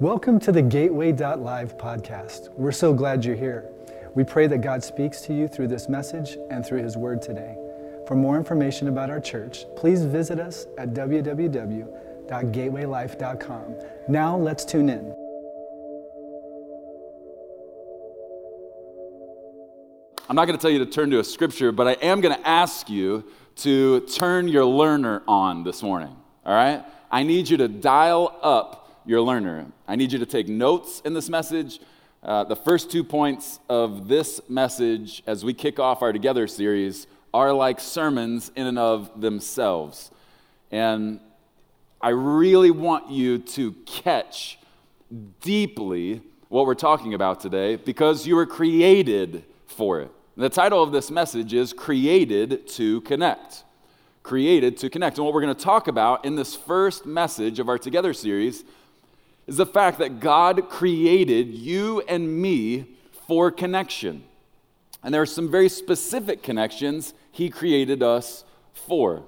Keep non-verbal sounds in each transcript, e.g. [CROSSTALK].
Welcome to the Gateway Life podcast. We're so glad you're here. We pray that God speaks to you through this message and through His Word today. For more information about our church, please visit us at www.gatewaylife.com. Now let's tune in. I'm not going to tell you to turn to a scripture, but I am going to ask you to turn your learner on this morning. All right? I need you to dial up your learner. I need you to take notes in this message. Uh, the first two points of this message, as we kick off our Together series, are like sermons in and of themselves. And I really want you to catch deeply what we're talking about today because you were created for it. The title of this message is Created to Connect. Created to Connect. And what we're going to talk about in this first message of our Together series is the fact that God created you and me for connection. And there are some very specific connections He created us for.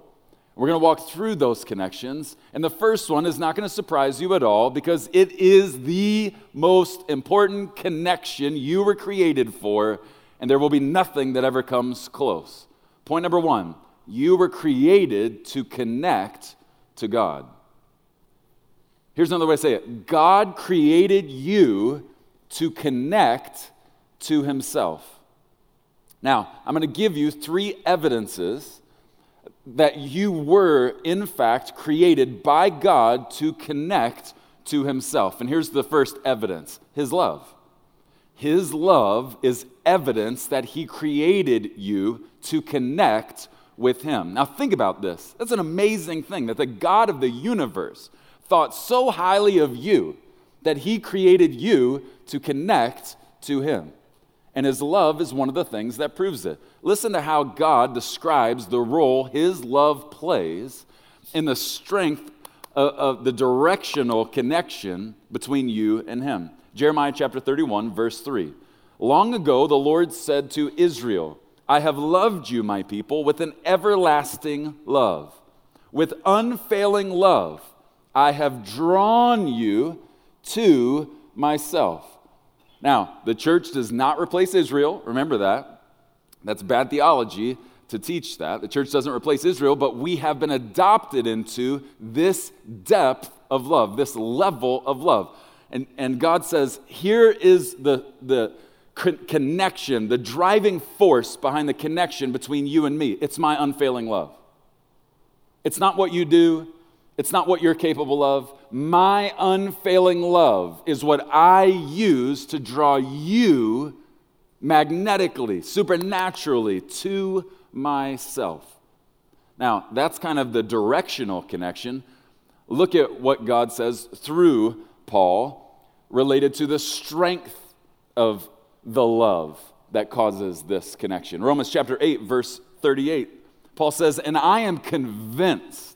We're going to walk through those connections. And the first one is not going to surprise you at all because it is the most important connection you were created for, and there will be nothing that ever comes close. Point number one you were created to connect to God. Here's another way to say it God created you to connect to Himself. Now, I'm going to give you three evidences that you were, in fact, created by God to connect to Himself. And here's the first evidence His love. His love is evidence that He created you to connect with Him. Now, think about this. That's an amazing thing that the God of the universe thought so highly of you that He created you to connect to Him. And His love is one of the things that proves it. Listen to how God describes the role His love plays in the strength of, of the directional connection between you and Him. Jeremiah chapter 31, verse 3. Long ago, the Lord said to Israel, I have loved you, my people, with an everlasting love. With unfailing love, I have drawn you to myself. Now, the church does not replace Israel. Remember that. That's bad theology to teach that. The church doesn't replace Israel, but we have been adopted into this depth of love, this level of love. And, and God says, here is the, the connection, the driving force behind the connection between you and me. It's my unfailing love. It's not what you do, it's not what you're capable of. My unfailing love is what I use to draw you magnetically, supernaturally to myself. Now, that's kind of the directional connection. Look at what God says through Paul related to the strength of the love that causes this connection. Romans chapter 8, verse 38, Paul says, And I am convinced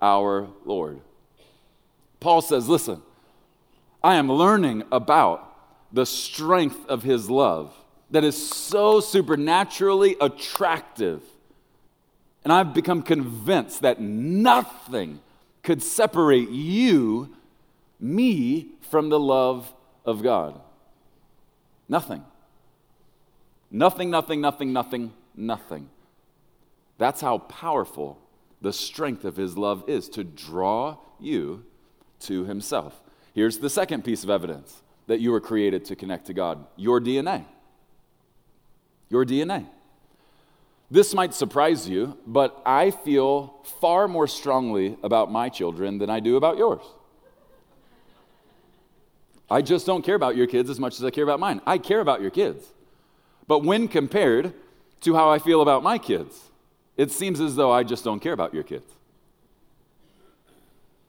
our Lord. Paul says, Listen, I am learning about the strength of his love that is so supernaturally attractive. And I've become convinced that nothing could separate you me from the love of God? Nothing. Nothing, nothing, nothing, nothing, nothing. That's how powerful the strength of his love is to draw you to himself. Here's the second piece of evidence that you were created to connect to God your DNA. Your DNA. This might surprise you, but I feel far more strongly about my children than I do about yours. I just don't care about your kids as much as I care about mine. I care about your kids. But when compared to how I feel about my kids, it seems as though I just don't care about your kids.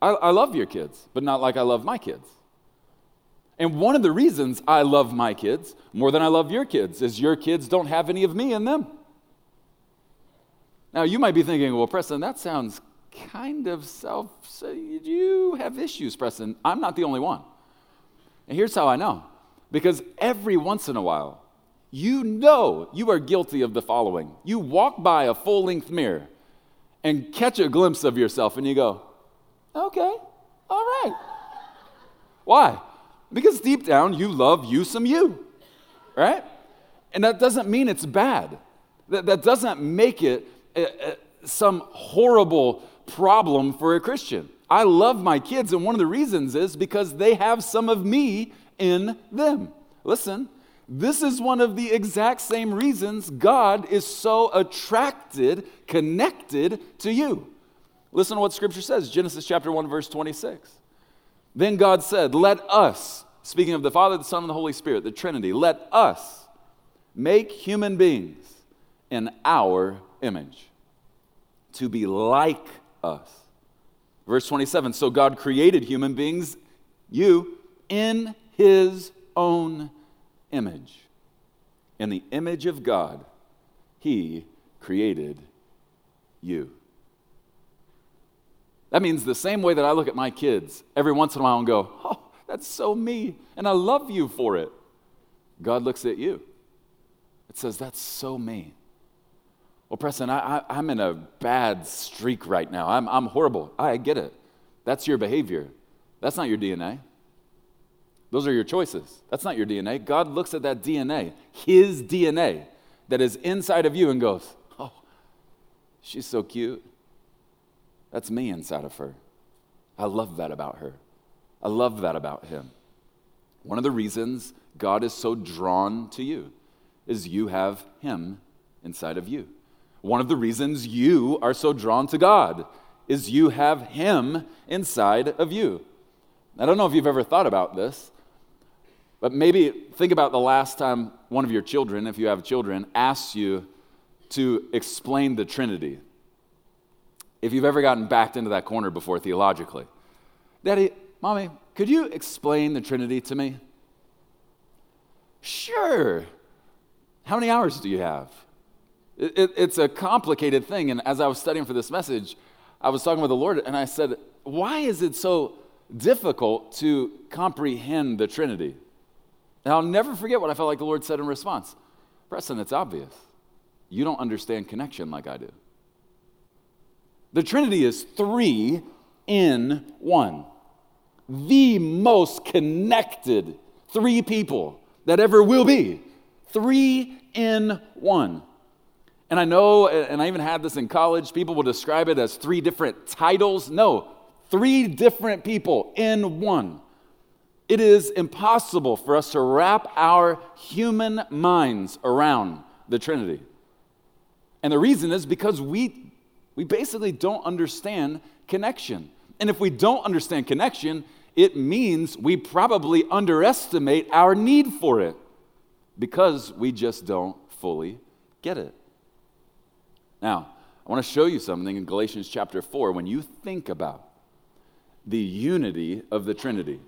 I, I love your kids, but not like I love my kids. And one of the reasons I love my kids more than I love your kids is your kids don't have any of me in them. Now, you might be thinking, well, Preston, that sounds kind of self. You have issues, Preston. I'm not the only one. And here's how I know because every once in a while, you know you are guilty of the following. You walk by a full length mirror and catch a glimpse of yourself, and you go, okay, all right. Why? Because deep down, you love you some you, right? And that doesn't mean it's bad. That, that doesn't make it uh, uh, some horrible problem for a Christian. I love my kids, and one of the reasons is because they have some of me in them. Listen, this is one of the exact same reasons God is so attracted, connected to you. Listen to what Scripture says Genesis chapter 1, verse 26. Then God said, Let us, speaking of the Father, the Son, and the Holy Spirit, the Trinity, let us make human beings in our image to be like us. Verse 27 So God created human beings, you, in his own image. In the image of God, he created you. That means the same way that I look at my kids every once in a while and go, oh, that's so me, and I love you for it. God looks at you. It says, that's so me. Well, Preston, I, am in a bad streak right now. I'm, I'm horrible. I get it. That's your behavior. That's not your DNA. Those are your choices. That's not your DNA. God looks at that DNA, His DNA, that is inside of you and goes, Oh, she's so cute. That's me inside of her. I love that about her. I love that about him. One of the reasons God is so drawn to you is you have him inside of you. One of the reasons you are so drawn to God is you have him inside of you. I don't know if you've ever thought about this, but maybe think about the last time one of your children, if you have children, asks you to explain the Trinity if you've ever gotten backed into that corner before theologically. Daddy, mommy, could you explain the Trinity to me? Sure. How many hours do you have? It, it, it's a complicated thing. And as I was studying for this message, I was talking with the Lord and I said, Why is it so difficult to comprehend the Trinity? And I'll never forget what I felt like the Lord said in response Preston, it's obvious. You don't understand connection like I do. The Trinity is three in one. The most connected three people that ever will be. Three in one. And I know, and I even had this in college, people will describe it as three different titles. No, three different people in one. It is impossible for us to wrap our human minds around the Trinity. And the reason is because we we basically don't understand connection. And if we don't understand connection, it means we probably underestimate our need for it because we just don't fully get it. Now, I want to show you something in Galatians chapter 4 when you think about the unity of the Trinity,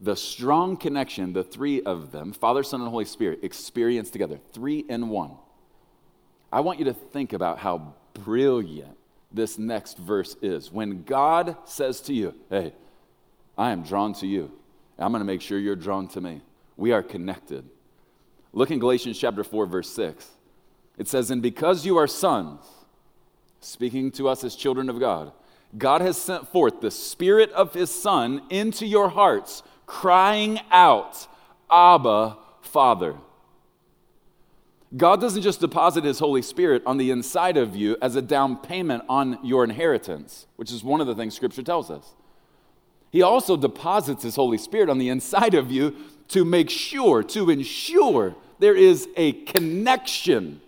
the strong connection the three of them, Father, Son, and Holy Spirit, experience together, three in one. I want you to think about how brilliant this next verse is. When God says to you, Hey, I am drawn to you, I'm going to make sure you're drawn to me. We are connected. Look in Galatians chapter 4, verse 6. It says, And because you are sons, speaking to us as children of God, God has sent forth the Spirit of His Son into your hearts, crying out, Abba, Father. God doesn't just deposit His Holy Spirit on the inside of you as a down payment on your inheritance, which is one of the things Scripture tells us. He also deposits His Holy Spirit on the inside of you to make sure, to ensure there is a connection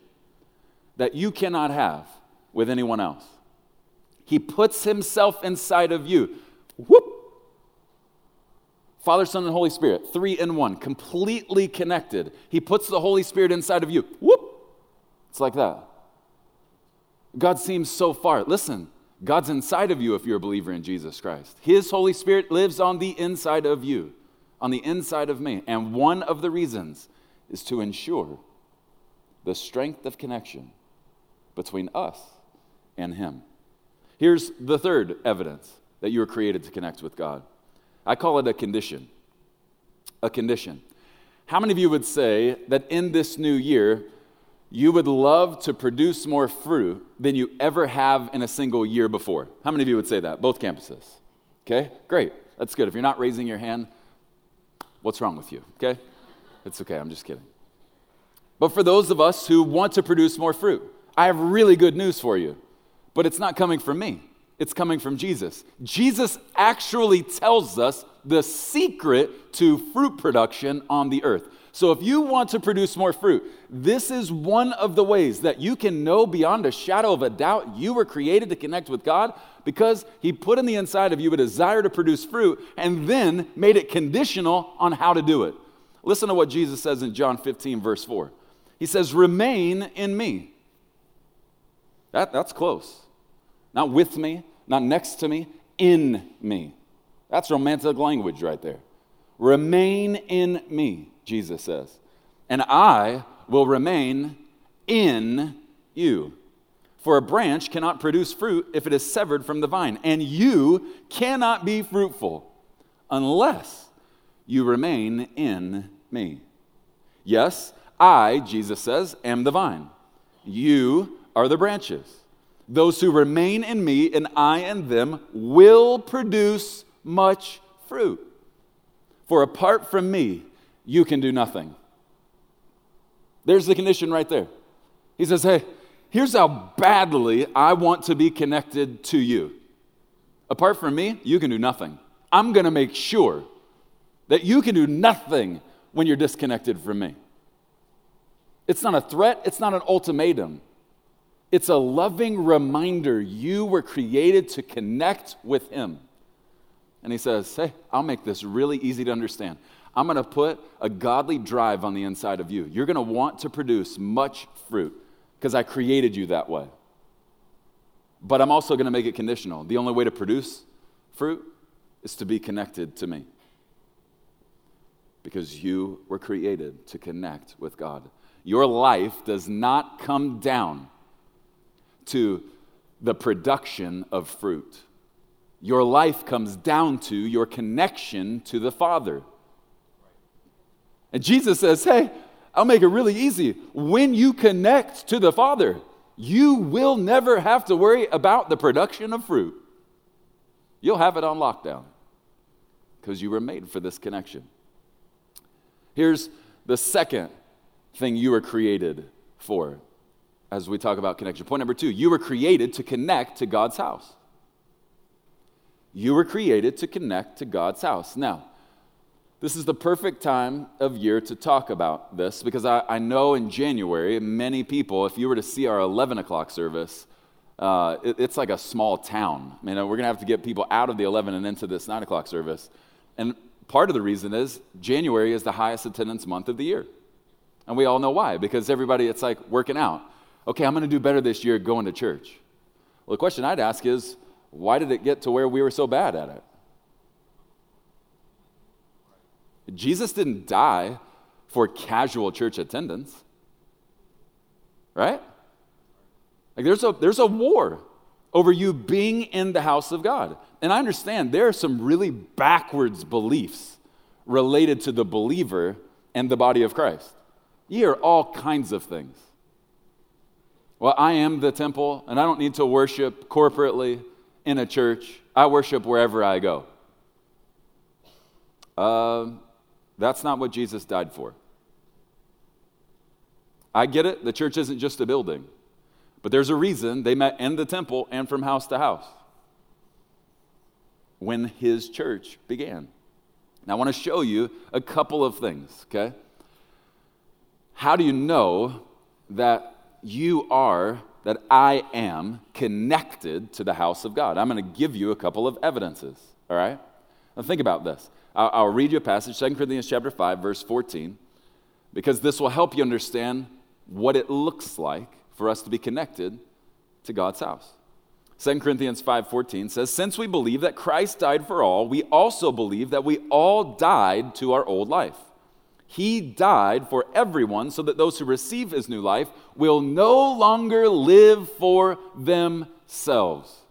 that you cannot have with anyone else. He puts Himself inside of you. Whoop! Father, Son, and Holy Spirit, three in one, completely connected. He puts the Holy Spirit inside of you. Whoop! It's like that. God seems so far. Listen, God's inside of you if you're a believer in Jesus Christ. His Holy Spirit lives on the inside of you. on the inside of me. And one of the reasons is to ensure the strength of connection between us and Him. Here's the third evidence that you were created to connect with God. I call it a condition. A condition. How many of you would say that in this new year, you would love to produce more fruit than you ever have in a single year before? How many of you would say that? Both campuses. Okay, great. That's good. If you're not raising your hand, what's wrong with you? Okay? It's okay, I'm just kidding. But for those of us who want to produce more fruit, I have really good news for you. But it's not coming from me, it's coming from Jesus. Jesus actually tells us the secret to fruit production on the earth. So, if you want to produce more fruit, this is one of the ways that you can know beyond a shadow of a doubt you were created to connect with God because He put in the inside of you a desire to produce fruit and then made it conditional on how to do it. Listen to what Jesus says in John 15, verse 4. He says, Remain in me. That, that's close. Not with me, not next to me, in me. That's romantic language right there. Remain in me, Jesus says, and I will remain in you. For a branch cannot produce fruit if it is severed from the vine, and you cannot be fruitful unless you remain in me. Yes, I, Jesus says, am the vine. You are the branches. Those who remain in me and I in them will produce much fruit. For apart from me, you can do nothing. There's the condition right there. He says, Hey, here's how badly I want to be connected to you. Apart from me, you can do nothing. I'm going to make sure that you can do nothing when you're disconnected from me. It's not a threat, it's not an ultimatum. It's a loving reminder you were created to connect with Him. And He says, Hey, I'll make this really easy to understand. I'm going to put a godly drive on the inside of you. You're going to want to produce much fruit because I created you that way. But I'm also going to make it conditional. The only way to produce fruit is to be connected to me because you were created to connect with God. Your life does not come down to the production of fruit. Your life comes down to your connection to the Father. And Jesus says, Hey, I'll make it really easy. When you connect to the Father, you will never have to worry about the production of fruit. You'll have it on lockdown because you were made for this connection. Here's the second thing you were created for as we talk about connection. Point number two you were created to connect to God's house. You were created to connect to God's house. Now, this is the perfect time of year to talk about this because I, I know in January, many people, if you were to see our 11 o'clock service, uh, it, it's like a small town. I mean, we're going to have to get people out of the 11 and into this 9 o'clock service. And part of the reason is January is the highest attendance month of the year. And we all know why, because everybody, it's like working out. Okay, I'm going to do better this year going to church. Well, the question I'd ask is, why did it get to where we were so bad at it? Jesus didn't die for casual church attendance, right? Like there's a, there's a war over you being in the house of God. And I understand there are some really backwards beliefs related to the believer and the body of Christ. You hear all kinds of things. Well, I am the temple, and I don't need to worship corporately in a church. I worship wherever I go. Uh, that's not what Jesus died for. I get it, the church isn't just a building, but there's a reason they met in the temple and from house to house when his church began. Now, I want to show you a couple of things, okay? How do you know that you are, that I am connected to the house of God? I'm going to give you a couple of evidences, all right? Now, think about this. I'll, I'll read you a passage, 2 Corinthians chapter 5, verse 14, because this will help you understand what it looks like for us to be connected to God's house. 2 Corinthians 5:14 says, "Since we believe that Christ died for all, we also believe that we all died to our old life. He died for everyone so that those who receive his new life will no longer live for themselves."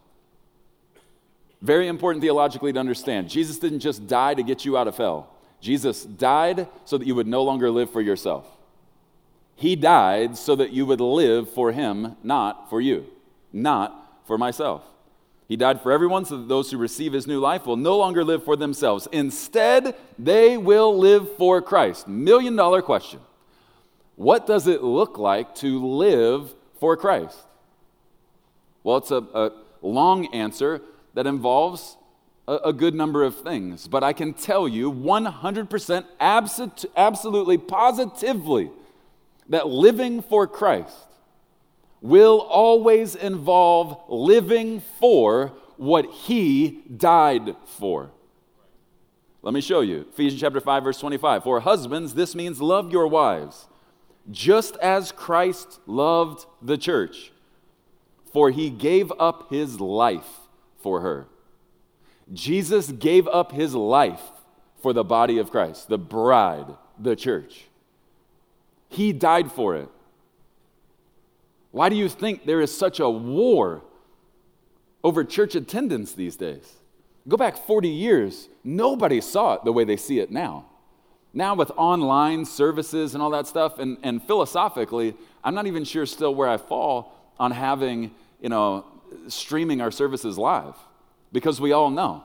Very important theologically to understand. Jesus didn't just die to get you out of hell. Jesus died so that you would no longer live for yourself. He died so that you would live for him, not for you, not for myself. He died for everyone so that those who receive his new life will no longer live for themselves. Instead, they will live for Christ. Million dollar question. What does it look like to live for Christ? Well, it's a, a long answer that involves a, a, good number of things, but I can tell you 100% abso- absolutely positively that living for Christ will always involve living for what he died for. Let me show you. Ephesians chapter 5 verse 25. For husbands, this means love your wives, just as Christ loved the church, for he gave up his life for her. Jesus gave up his life for the body of Christ, the bride, the church. He died for it. Why do you think there is such a war over church attendance these days? Go back 40 years, nobody saw it the way they see it now. Now, with online services and all that stuff, and, and philosophically, I'm not even sure still where I fall on having, you know, streaming our services live because we all know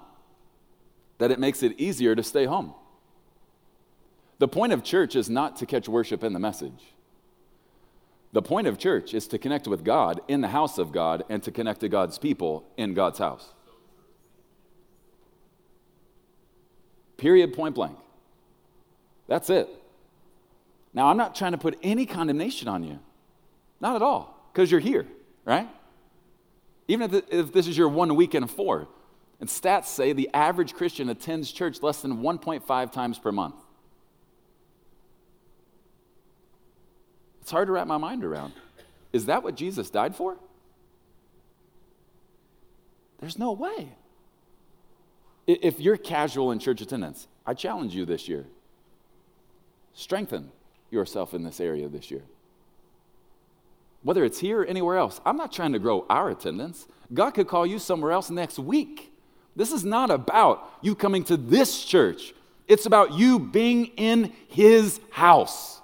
that it makes it easier to stay home. The point of church is not to catch worship in the message. The point of church is to connect with God in the house of God and to connect to God's people in God's house. Period, point blank. That's it. Now, I'm not trying to put any condemnation on you. Not at all, because you're here, right? Even if, this is your one week in four. And stats say the average Christian attends church less than 1.5 times per month. It's hard to wrap my mind around. Is that what Jesus died for? There's no way. If you're casual in church attendance, I challenge you this year strengthen yourself in this area this year. Whether it's here or anywhere else, I'm not trying to grow our attendance. God could call you somewhere else next week. This is not about you coming to this church, it's about you being in His house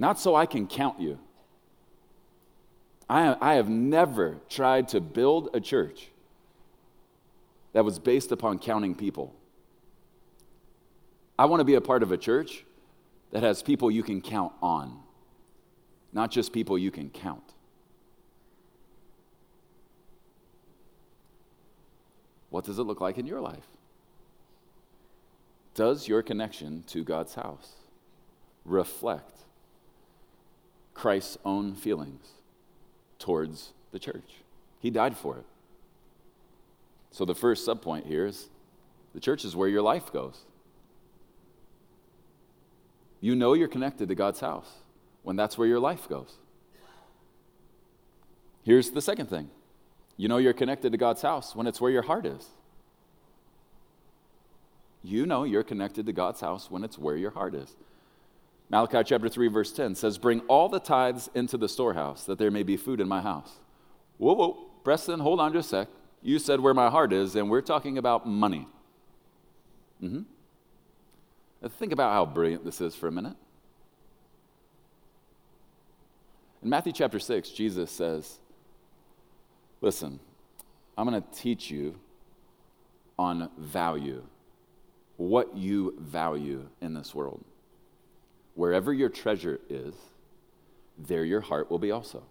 not so I can count you. I, I have never tried to build a church that was based upon counting people. I want to be a part of a church that has people you can count on, not just people you can count. What does it look like in your life? Does your connection to God's house reflect Christ's own feelings towards the church. He died for it. So the first subpoint here is the church is where your life goes. You know you're connected to God's house when that's where your life goes. Here's the second thing you know you're connected to God's house when it's where your heart is. You know you're connected to God's house when it's where your heart is. Malachi chapter 3, verse 10 says, Bring all the tithes into the storehouse, that there may be food in my house. Whoa, whoa, Preston, hold on just a sec. You said where my heart is, and we're talking about money. Mm-hmm. Think about how brilliant this is for a minute. In Matthew chapter 6, Jesus says, Listen, I'm going to teach you on value, what you value in this world. Wherever your treasure is, there your heart will be also.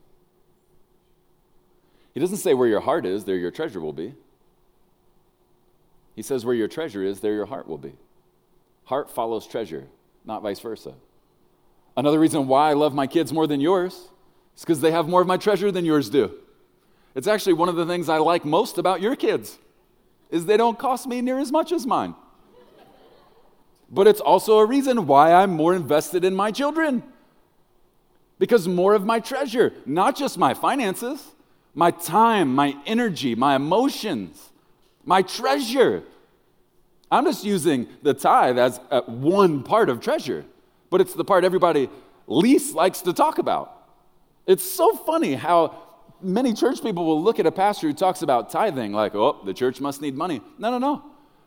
He doesn't say where your heart is, there your treasure will be. He says where your treasure is, there your heart will be. Heart follows treasure, not vice versa. Another reason why I love my kids more than yours is because they have more of my treasure than yours do. It's actually one of the things I like most about your kids is they don't cost me near as much as mine but it's also a reason why I'm more invested in my children. Because more of my treasure, not just my finances, my time, my energy, my emotions, my treasure. I'm just using the tithe as uh, one part of treasure, but it's the part everybody least likes to talk about. It's so funny how many church people will look at a pastor who talks about tithing like, oh, the church must need money. No, no, no.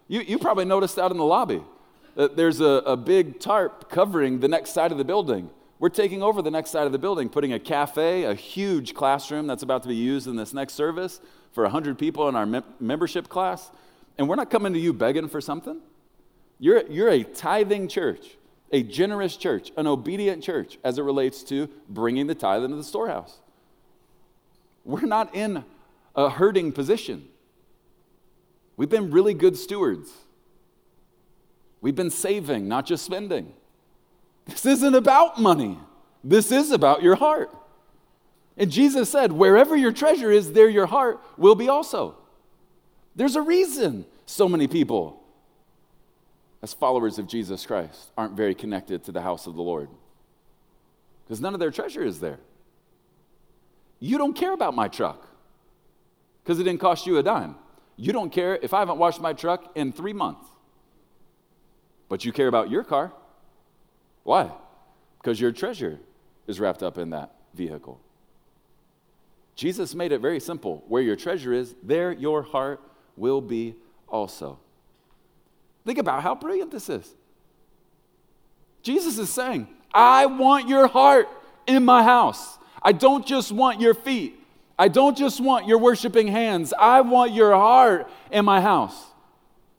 You, you probably noticed out in the lobby there's a, a big tarp covering the next side of the building. We're taking over the next side of the building, putting a cafe, a huge classroom that's about to be used in this next service for 100 people in our mem- membership class. And we're not coming to you begging for something. You're, you're a tithing church, a generous church, an obedient church as it relates to bringing the tithe into the storehouse. We're not in a hurting position. We've been really good stewards. We've been saving, not just spending. This isn't about money, this is about your heart. And Jesus said, Wherever your treasure is, there your heart will be also. There's a reason so many people, as followers of Jesus Christ, aren't very connected to the house of the Lord. Because none of their treasure is there. You don't care about my truck because it didn't cost you a dime. You don't care if I haven't washed my truck in three months. But you care about your car. Why? Because your treasure is wrapped up in that vehicle. Jesus made it very simple. Where your treasure is, there your heart will be also. Think about how brilliant this is. Jesus is saying, I want your heart in my house. I don't just want your feet. I don't just want your worshiping hands. I want your heart in my house.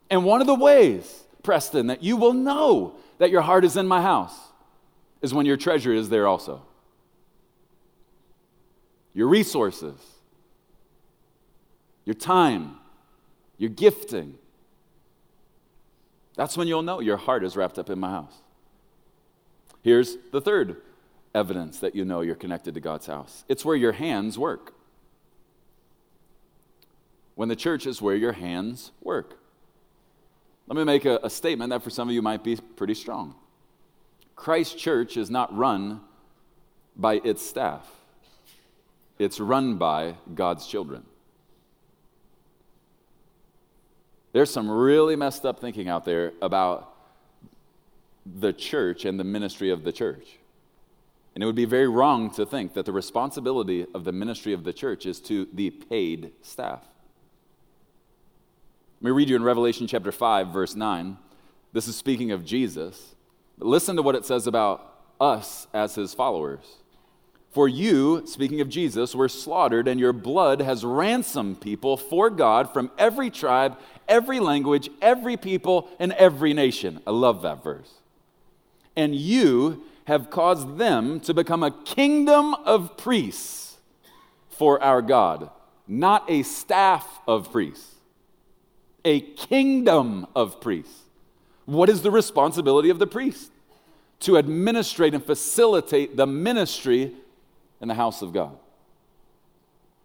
And one of the ways, Preston, that you will know that your heart is in my house is when your treasure is there also. Your resources, your time, your gifting. That's when you'll know your heart is wrapped up in my house. Here's the third evidence that you know you're connected to God's house it's where your hands work. When the church is where your hands work. Let me make a, a statement that for some of you might be pretty strong. Christ Church is not run by its staff, it's run by God's children. There's some really messed up thinking out there about the church and the ministry of the church. And it would be very wrong to think that the responsibility of the ministry of the church is to the paid staff. Let me read you in Revelation chapter 5, verse 9. This is speaking of Jesus. But listen to what it says about us as his followers. For you, speaking of Jesus, were slaughtered, and your blood has ransomed people for God from every tribe, every language, every people, and every nation. I love that verse. And you have caused them to become a kingdom of priests for our God, not a staff of priests, a kingdom of priests. What is the responsibility of the priest? To administrate and facilitate the ministry in the house of God.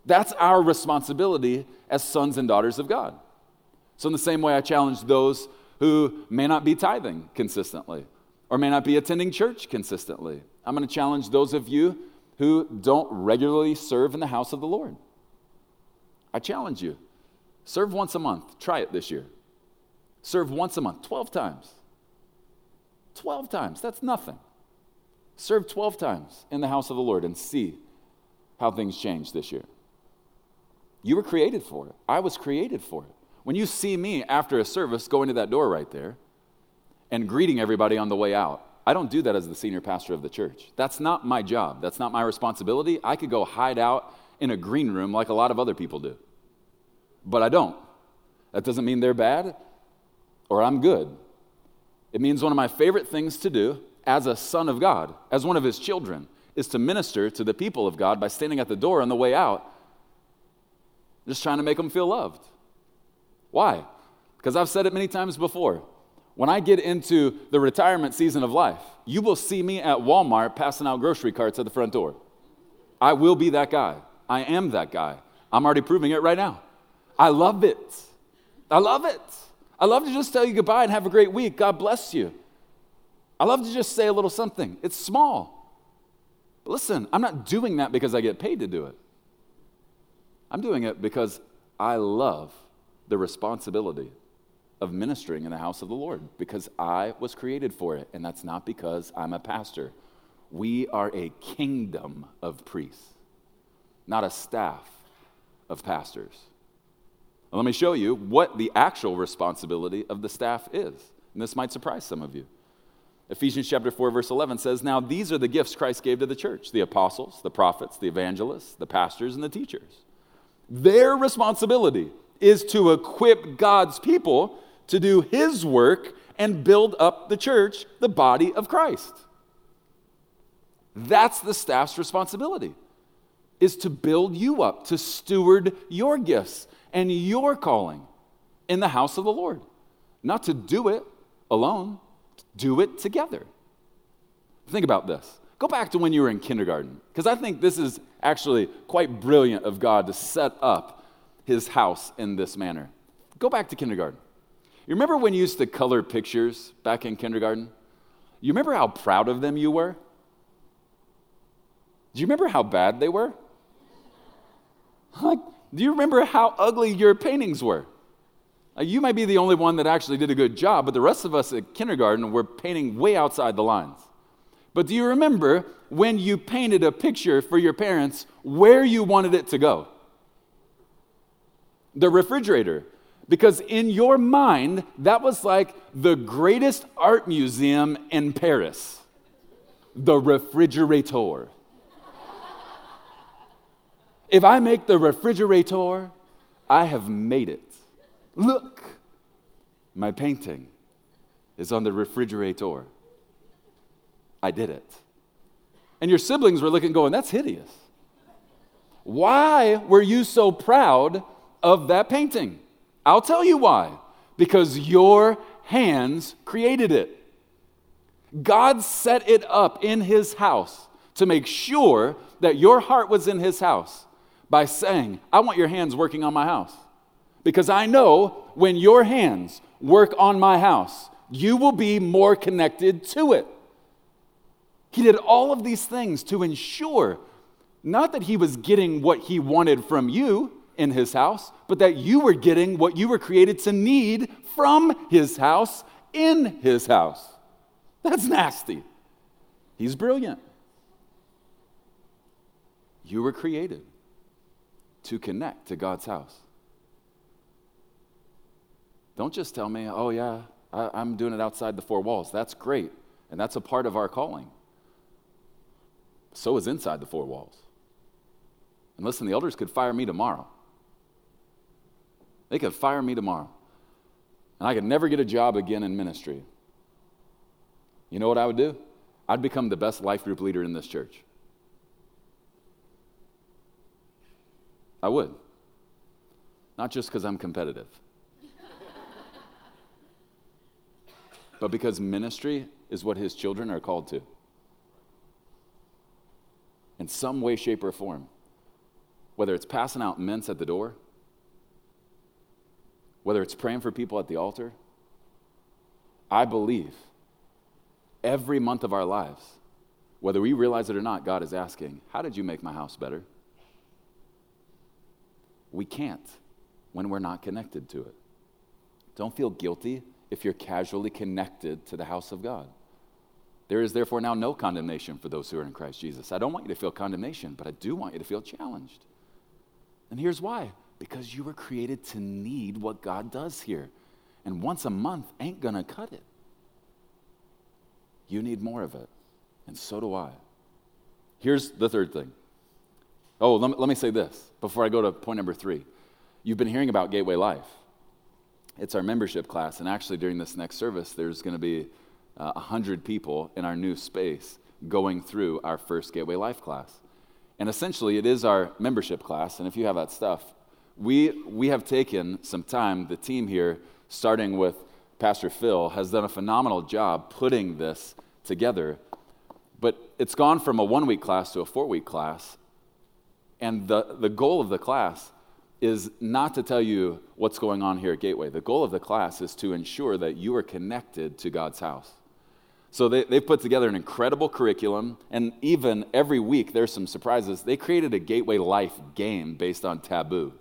That's our responsibility as sons and daughters of God. So, in the same way, I challenge those who may not be tithing consistently or may not be attending church consistently. I'm going to challenge those of you who don't regularly serve in the house of the Lord. I challenge you serve once a month. Try it this year. Serve once a month, 12 times. 12 times, that's nothing. Serve 12 times in the house of the Lord and see how things change this year. You were created for it. I was created for it. When you see me after a service going to that door right there, and greeting everybody on the way out. I don't do that as the senior pastor of the church. That's not my job. That's not my responsibility. I could go hide out in a green room like a lot of other people do. But I don't. That doesn't mean they're bad or I'm good. It means one of my favorite things to do as a son of God, as one of his children, is to minister to the people of God by standing at the door on the way out, just trying to make them feel loved. Why? Because I've said it many times before. When I get into the retirement season of life, you will see me at Walmart passing out grocery carts at the front door. I will be that guy. I am that guy. I'm already proving it right now. I love it. I love it. I love to just tell you goodbye and have a great week. God bless you. I love to just say a little something. It's small. But listen, I'm not doing that because I get paid to do it. I'm doing it because I love the responsibility of ministering in the house of the Lord because I was created for it, and that's not because I'm a pastor. We are a kingdom of priests, not a staff of pastors. Let me show you what the actual responsibility of the staff is. And this might surprise some of you. Ephesians chapter 4 verse 11 says, "Now these are the gifts Christ gave to the church: the apostles, the prophets, the evangelists, the pastors and the teachers." Their responsibility is to equip God's people to do his work and build up the church, the body of Christ. That's the staff's responsibility is to build you up, to steward your gifts and your calling in the house of the Lord. Not to do it alone, do it together. Think about this. Go back to when you were in kindergarten, because I think this is actually quite brilliant of God to set up his house in this manner. Go back to kindergarten. You remember when you used to color pictures back in kindergarten? You remember how proud of them you were? Do you remember how bad they were? Like, do you remember how ugly your paintings were? Uh, you might be the only one that actually did a good job, but the rest of us at kindergarten were painting way outside the lines. But do you remember when you painted a picture for your parents where you wanted it to go? The refrigerator. Because in your mind, that was like the greatest art museum in Paris the refrigerator. If I make the refrigerator, I have made it. Look, my painting is on the refrigerator. I did it. And your siblings were looking, going, That's hideous. Why were you so proud of that painting? I'll tell you why. Because your hands created it. God set it up in his house to make sure that your heart was in his house by saying, I want your hands working on my house. Because I know when your hands work on my house, you will be more connected to it. He did all of these things to ensure not that he was getting what he wanted from you in his house, but that you were getting what you were created to need from his house in his house. That's nasty. He's brilliant. You were created to connect to God's house. Don't just tell me, oh, yeah, I, am doing it outside the four walls. That's great. And that's a part of our calling. So is inside the four walls. And listen, the elders could fire me tomorrow. They could fire me tomorrow. And I could never get a job again in ministry. You know what I would do? I'd become the best life group leader in this church. I would. Not just because I'm competitive. [LAUGHS] but because ministry is what his children are called to. In some way, shape, or form. Whether it's passing out mints at the door, whether it's praying for people at the altar, I believe every month of our lives, whether we realize it or not, God is asking, How did you make my house better? We can't when we're not connected to it. Don't feel guilty if you're casually connected to the house of God. There is therefore now no condemnation for those who are in Christ Jesus. I don't want you to feel condemnation, but I do want you to feel challenged. And here's why because you were created to need what God does here. And once a month ain't gonna cut it. You need more of it. And so do I. Here's the third thing. Oh, let me, let me say this before I go to point number three. You've been hearing about Gateway Life. It's our membership class, and actually, during this next service, there's going to be uh, 100 people in our new space going through our first Gateway Life class. And essentially, it is our membership class, and if you have that stuff, we, we have taken some time, the team here, starting with Pastor Phil, has done a phenomenal job putting this together. But it's gone from a one week class to a four week class. And the, the goal of the class is not to tell you what's going on here at Gateway. The goal of the class is to ensure that you are connected to God's house. So they, they've put together an incredible curriculum, and even every week there's some surprises. They created a Gateway Life game based on taboo.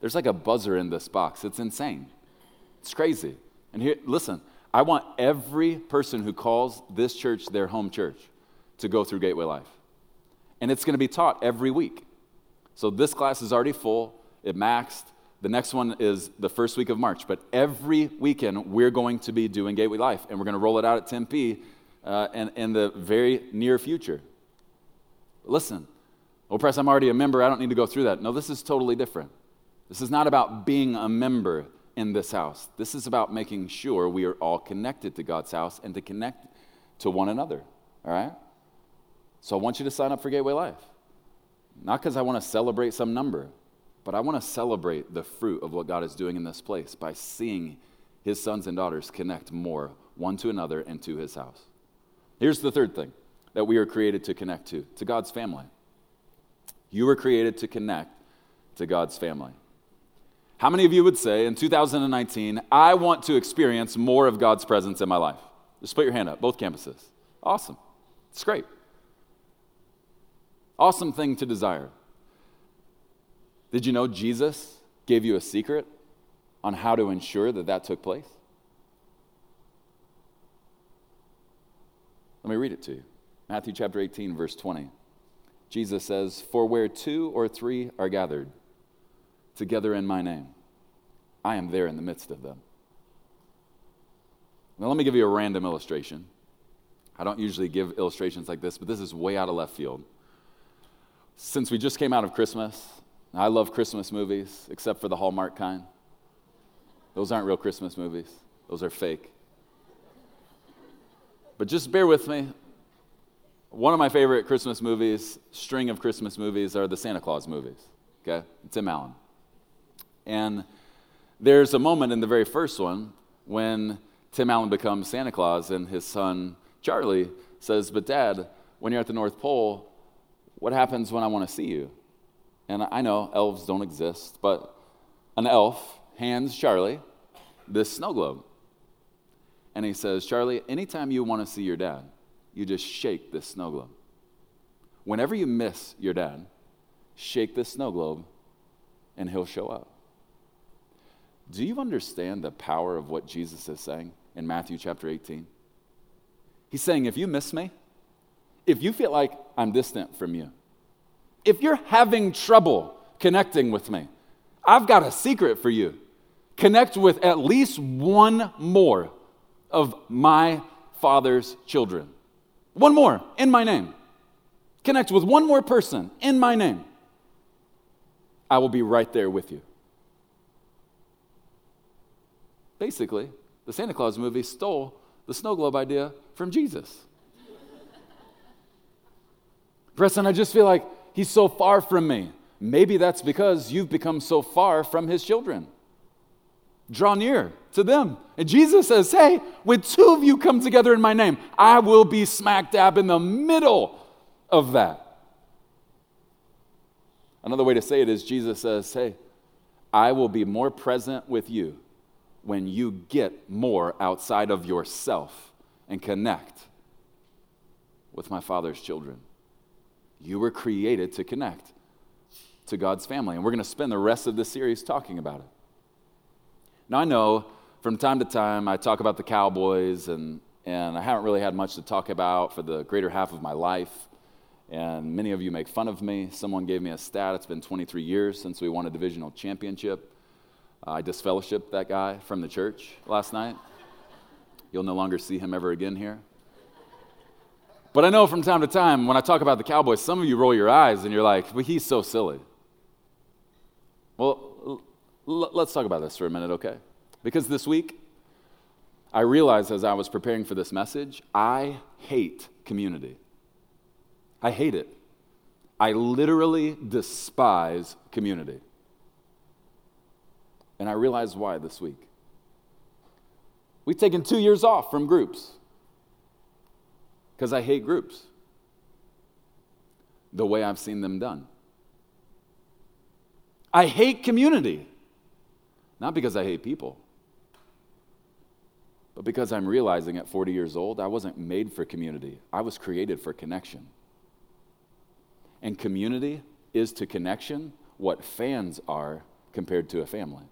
There's like a buzzer in this box. It's insane. It's crazy. And here, listen, I want every person who calls this church their home church to go through Gateway Life. And it's going to be taught every week. So this class is already full, it maxed. The next one is the first week of March. But every weekend, we're going to be doing Gateway Life, and we're going to roll it out at Tempe uh, in, in the very near future. Listen, oh, press, I'm already a member. I don't need to go through that. No, this is totally different. This is not about being a member in this house. This is about making sure we are all connected to God's house and to connect to one another. All right? So I want you to sign up for Gateway Life. Not because I want to celebrate some number, but I want to celebrate the fruit of what God is doing in this place by seeing his sons and daughters connect more one to another and to his house. Here's the third thing that we are created to connect to to God's family. You were created to connect to God's family. How many of you would say in 2019, I want to experience more of God's presence in my life? Just put your hand up, both campuses. Awesome. It's great. Awesome thing to desire. Did you know Jesus gave you a secret on how to ensure that that took place? Let me read it to you. Matthew chapter 18, verse 20. Jesus says, For where two or three are gathered together in my name, I am there in the midst of them. Now, let me give you a random illustration. I don't usually give illustrations like this, but this is way out of left field. Since we just came out of Christmas, I love Christmas movies, except for the Hallmark kind. Those aren't real Christmas movies, those are fake. But just bear with me. One of my favorite Christmas movies, string of Christmas movies, are the Santa Claus movies. Okay? Tim Allen. And there's a moment in the very first one when Tim Allen becomes Santa Claus and his son Charlie says, But dad, when you're at the North Pole, what happens when I want to see you? And I know elves don't exist, but an elf hands Charlie this snow globe. And he says, Charlie, anytime you want to see your dad, you just shake this snow globe. Whenever you miss your dad, shake this snow globe and he'll show up. Do you understand the power of what Jesus is saying in Matthew chapter 18? He's saying, if you miss me, if you feel like I'm distant from you, if you're having trouble connecting with me, I've got a secret for you. Connect with at least one more of my Father's children. One more in my name. Connect with one more person in my name. I will be right there with you. Basically, the Santa Claus movie stole the snow globe idea from Jesus. Preston, I just feel like he's so far from me. Maybe that's because you've become so far from his children. Draw near to them. And Jesus says, Hey, when two of you come together in my name, I will be smack dab in the middle of that. Another way to say it is Jesus says, Hey, I will be more present with you when you get more outside of yourself and connect with my Father's children. You were created to connect to God's family. And we're going to spend the rest of this series talking about it. Now, I know from time to time I talk about the Cowboys, and, and I haven't really had much to talk about for the greater half of my life. And many of you make fun of me. Someone gave me a stat. It's been 23 years since we won a divisional championship. Uh, I disfellowshipped that guy from the church last night. You'll no longer see him ever again here. But I know from time to time when I talk about the Cowboys, some of you roll your eyes and you're like, well, he's so silly. Well, l- let's talk about this for a minute, okay? Because this week, I realized as I was preparing for this message, I hate community. I hate it. I literally despise community. And I realized why this week. We've taken two years off from groups because I hate groups the way I've seen them done. I hate community, not because I hate people, But because I'm realizing at 40 years old, I wasn't made for community, I was created for connection. And community is to connection what fans are compared to a family.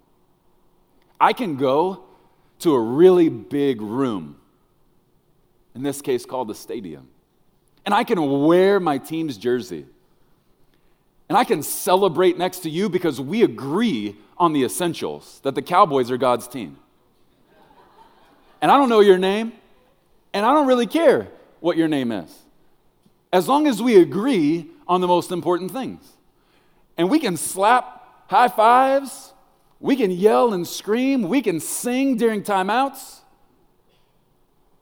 I can go to a really big room, in this case called the stadium, and I can wear my team's jersey. And I can celebrate next to you because we agree on the essentials that the Cowboys are God's team. And I don't know your name, and I don't really care what your name is, as long as we agree on the most important things. And we can slap high fives, we can yell and scream, we can sing during timeouts.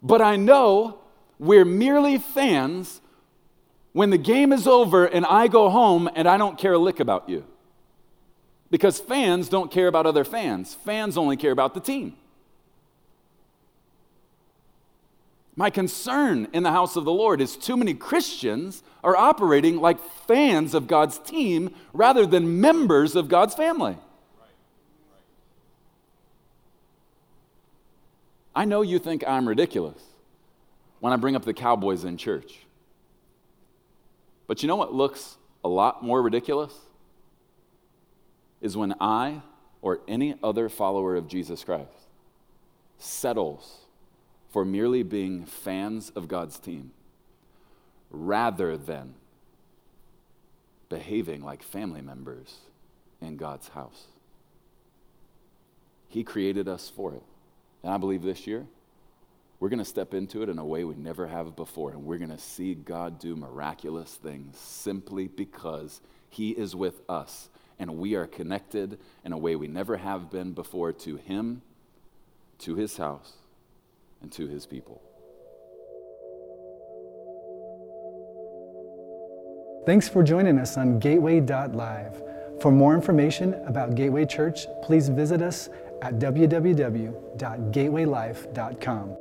But I know we're merely fans when the game is over and I go home and I don't care a lick about you. Because fans don't care about other fans, fans only care about the team. My concern in the house of the Lord is too many Christians are operating like fans of God's team rather than members of God's family. I know you think I'm ridiculous when I bring up the Cowboys in church. But you know what looks a lot more ridiculous? Is when I or any other follower of Jesus Christ settles for merely being fans of God's team rather than behaving like family members in God's house. He created us for it. And I believe this year, we're going to step into it in a way we never have before. And we're going to see God do miraculous things simply because He is with us. And we are connected in a way we never have been before to Him, to His house, and to His people. Thanks for joining us on Gateway.live. For more information about Gateway Church, please visit us at www.gatewaylife.com.